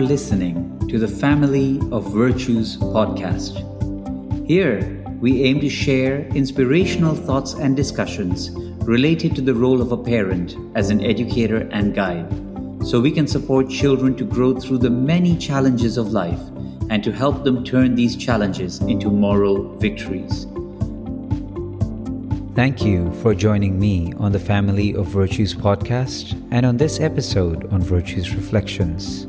are listening to the Family of Virtues podcast. Here, we aim to share inspirational thoughts and discussions related to the role of a parent as an educator and guide, so we can support children to grow through the many challenges of life and to help them turn these challenges into moral victories. Thank you for joining me on the Family of Virtues podcast and on this episode on Virtues Reflections.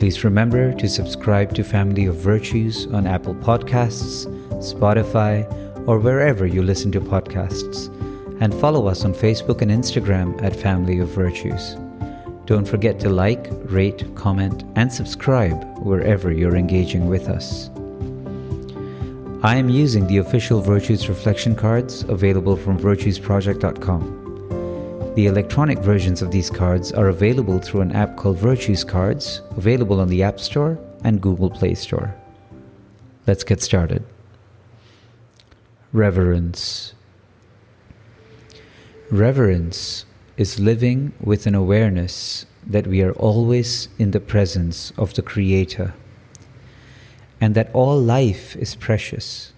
Please remember to subscribe to Family of Virtues on Apple Podcasts, Spotify, or wherever you listen to podcasts, and follow us on Facebook and Instagram at Family of Virtues. Don't forget to like, rate, comment, and subscribe wherever you're engaging with us. I am using the official Virtues Reflection cards available from virtuesproject.com. The electronic versions of these cards are available through an app called Virtues Cards, available on the App Store and Google Play Store. Let's get started. Reverence. Reverence is living with an awareness that we are always in the presence of the Creator and that all life is precious.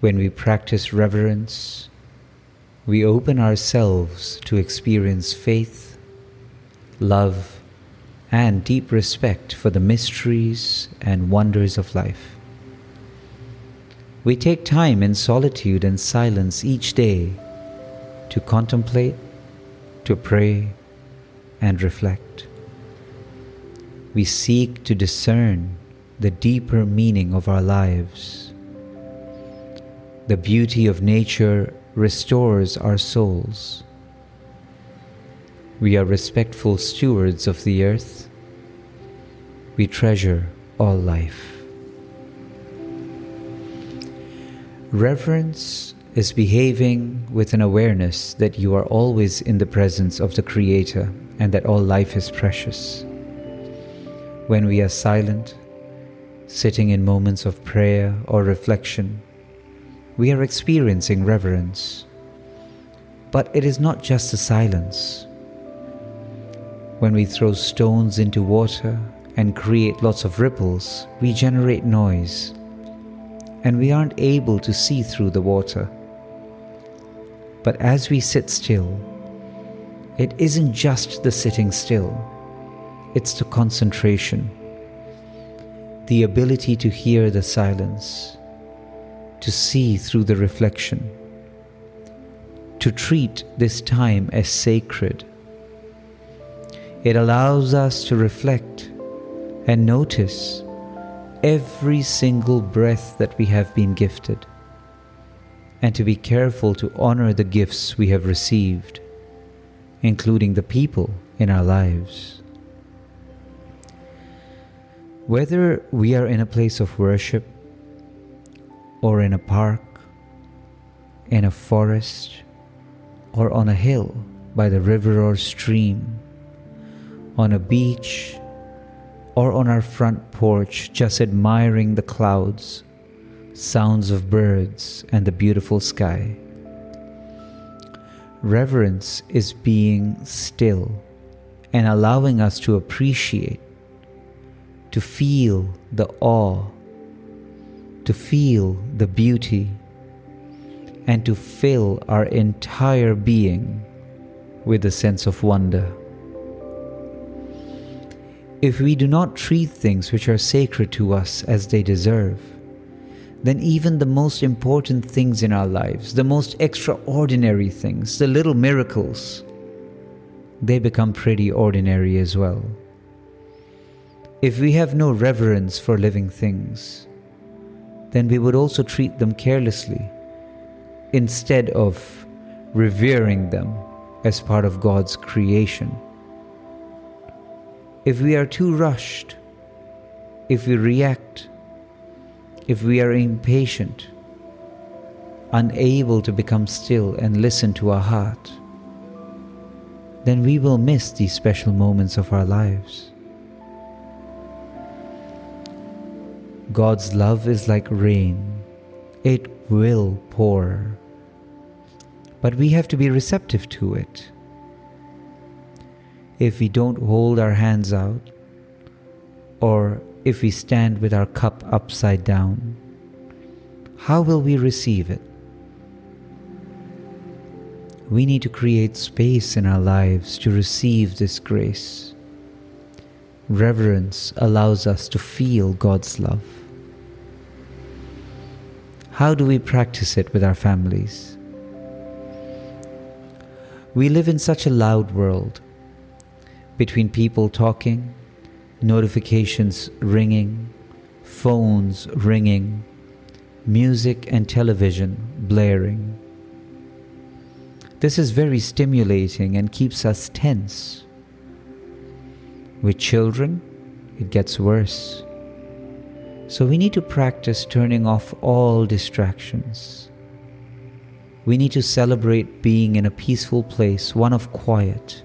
When we practice reverence, we open ourselves to experience faith, love, and deep respect for the mysteries and wonders of life. We take time in solitude and silence each day to contemplate, to pray, and reflect. We seek to discern the deeper meaning of our lives. The beauty of nature restores our souls. We are respectful stewards of the earth. We treasure all life. Reverence is behaving with an awareness that you are always in the presence of the Creator and that all life is precious. When we are silent, sitting in moments of prayer or reflection, we are experiencing reverence. But it is not just the silence. When we throw stones into water and create lots of ripples, we generate noise, and we aren't able to see through the water. But as we sit still, it isn't just the sitting still, it's the concentration the ability to hear the silence, to see through the reflection, to treat this time as sacred. It allows us to reflect and notice every single breath that we have been gifted, and to be careful to honor the gifts we have received, including the people in our lives. Whether we are in a place of worship or in a park, in a forest, or on a hill by the river or stream, on a beach, or on our front porch, just admiring the clouds, sounds of birds, and the beautiful sky. Reverence is being still and allowing us to appreciate to feel the awe, to feel the beauty, and to fill our entire being with a sense of wonder. If we do not treat things which are sacred to us as they deserve, then even the most important things in our lives, the most extraordinary things, the little miracles, they become pretty ordinary as well. If we have no reverence for living things, then we would also treat them carelessly instead of revering them as part of God's creation. If we are too rushed, if we react, if we are impatient, unable to become still and listen to our heart, then we will miss these special moments of our lives. God's love is like rain, it will pour. But we have to be receptive to it. if we don't hold our hands out or if we stand with our cup upside down? How will we receive it? We need to create space in our lives to receive this grace. Reverence allows us to feel God's love. How do we practice it with our families? We live in such a loud world between people talking, notifications ringing, phones ringing, music and television blaring. This is very stimulating and keeps us tense. With children, it gets worse. So we need to practice turning off all distractions. We need to celebrate being in a peaceful place, one of quiet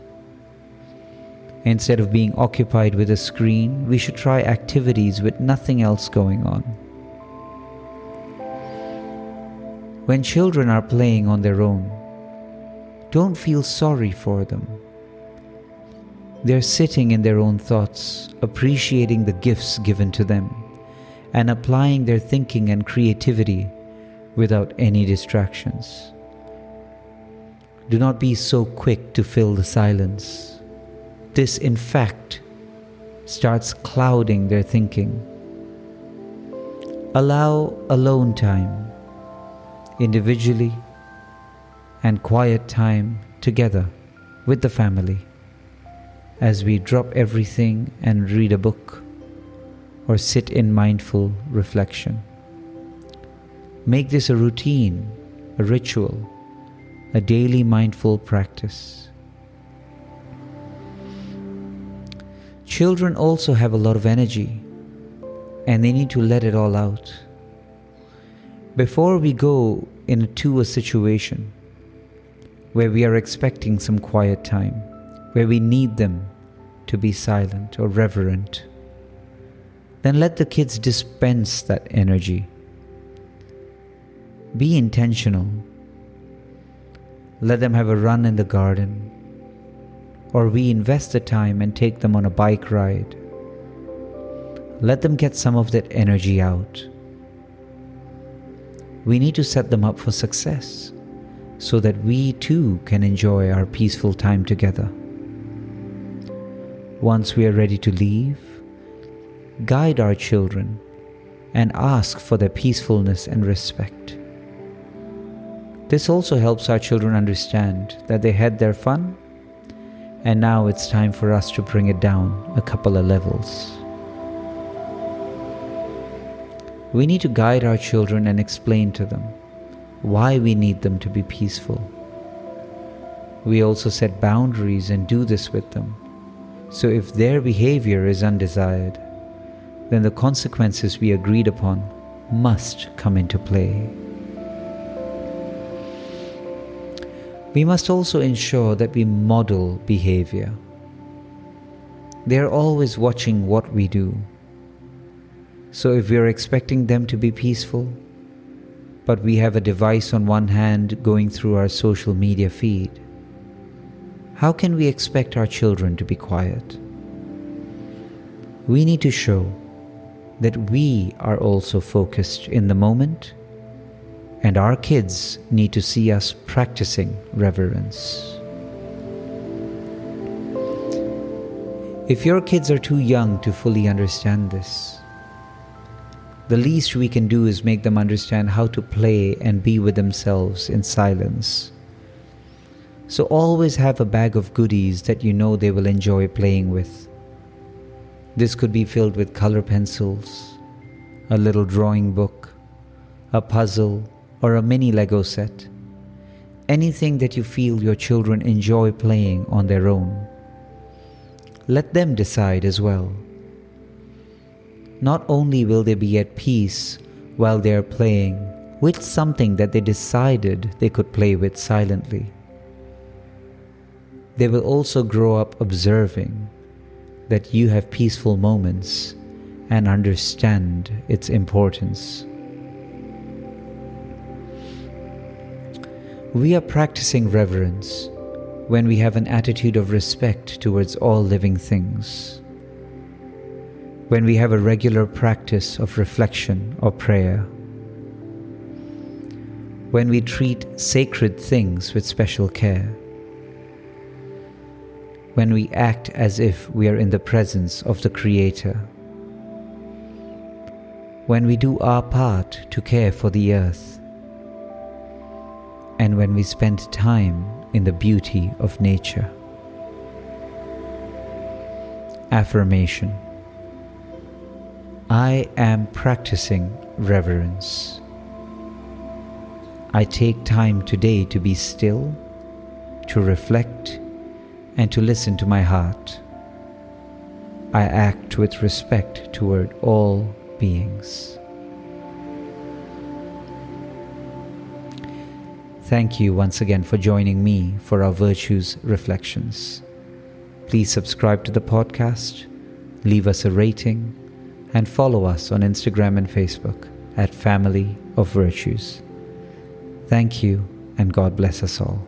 Instead of being occupied with a screen, we should try activities with nothing else going on. When children are playing on their own, don't feel sorry for them. They're sitting in their own thoughts, appreciating the gifts given to them, and applying their thinking and creativity without any distractions. Do not be so quick to fill the silence this, in fact, starts clouding their thinking. Allow alone time, individually, and quiet time together with the family as we drop everything and read a book or sit in mindful reflection. Make this a routine, a ritual, a daily mindful practice. Children also have a lot of energy and they need to let it all out. Before we go into a situation where we are expecting some quiet time, where we need them to be silent or reverent, then let the kids dispense that energy. Be intentional. Let them have a run in the garden or we invest the time and take them on a bike ride. Let them get some of that energy out. We need to set them up for success so that we too can enjoy our peaceful time together. Once we are ready to leave, guide our children and ask for their peacefulness and respect. This also helps our children understand that they had their fun and now it's time for us to bring it down a couple of levels. We need to guide our children and explain to them why we need them to be peaceful. We also set boundaries and do this with them. So if their behavior is undesired, then the consequences we agreed upon must come into play. we must also ensure that we model behavior. They are always watching what we do. So if we are expecting them to be peaceful, but we have a device on one hand going through our social media feed, how can we expect our children to be quiet? We need to show that we are also focused in the moment and our kids need to see us practicing reverence. If your kids are too young to fully understand this, the least we can do is make them understand how to play and be with themselves in silence. So always have a bag of goodies that you know they will enjoy playing with. This could be filled with color pencils, a little drawing book, a puzzle, or a mini Lego set. Anything that you feel your children enjoy playing on their own. Let them decide as well. Not only will they be at peace while they are playing with something that they decided they could play with silently, they will also grow up observing that you have peaceful moments and understand its importance. we are practicing reverence when we have an attitude of respect towards all living things, when we have a regular practice of reflection or prayer, when we treat sacred things with special care, when we act as if we are in the presence of the Creator, when we do our part to care for the earth, and when we spend time in the beauty of nature. Affirmation I am practicing reverence. I take time today to be still, to reflect, and to listen to my heart. I act with respect toward all beings. Thank you once again for joining me for our Virtues Reflections. Please subscribe to the podcast, leave us a rating, and follow us on Instagram and Facebook at Family of Virtues. Thank you, and God bless us all.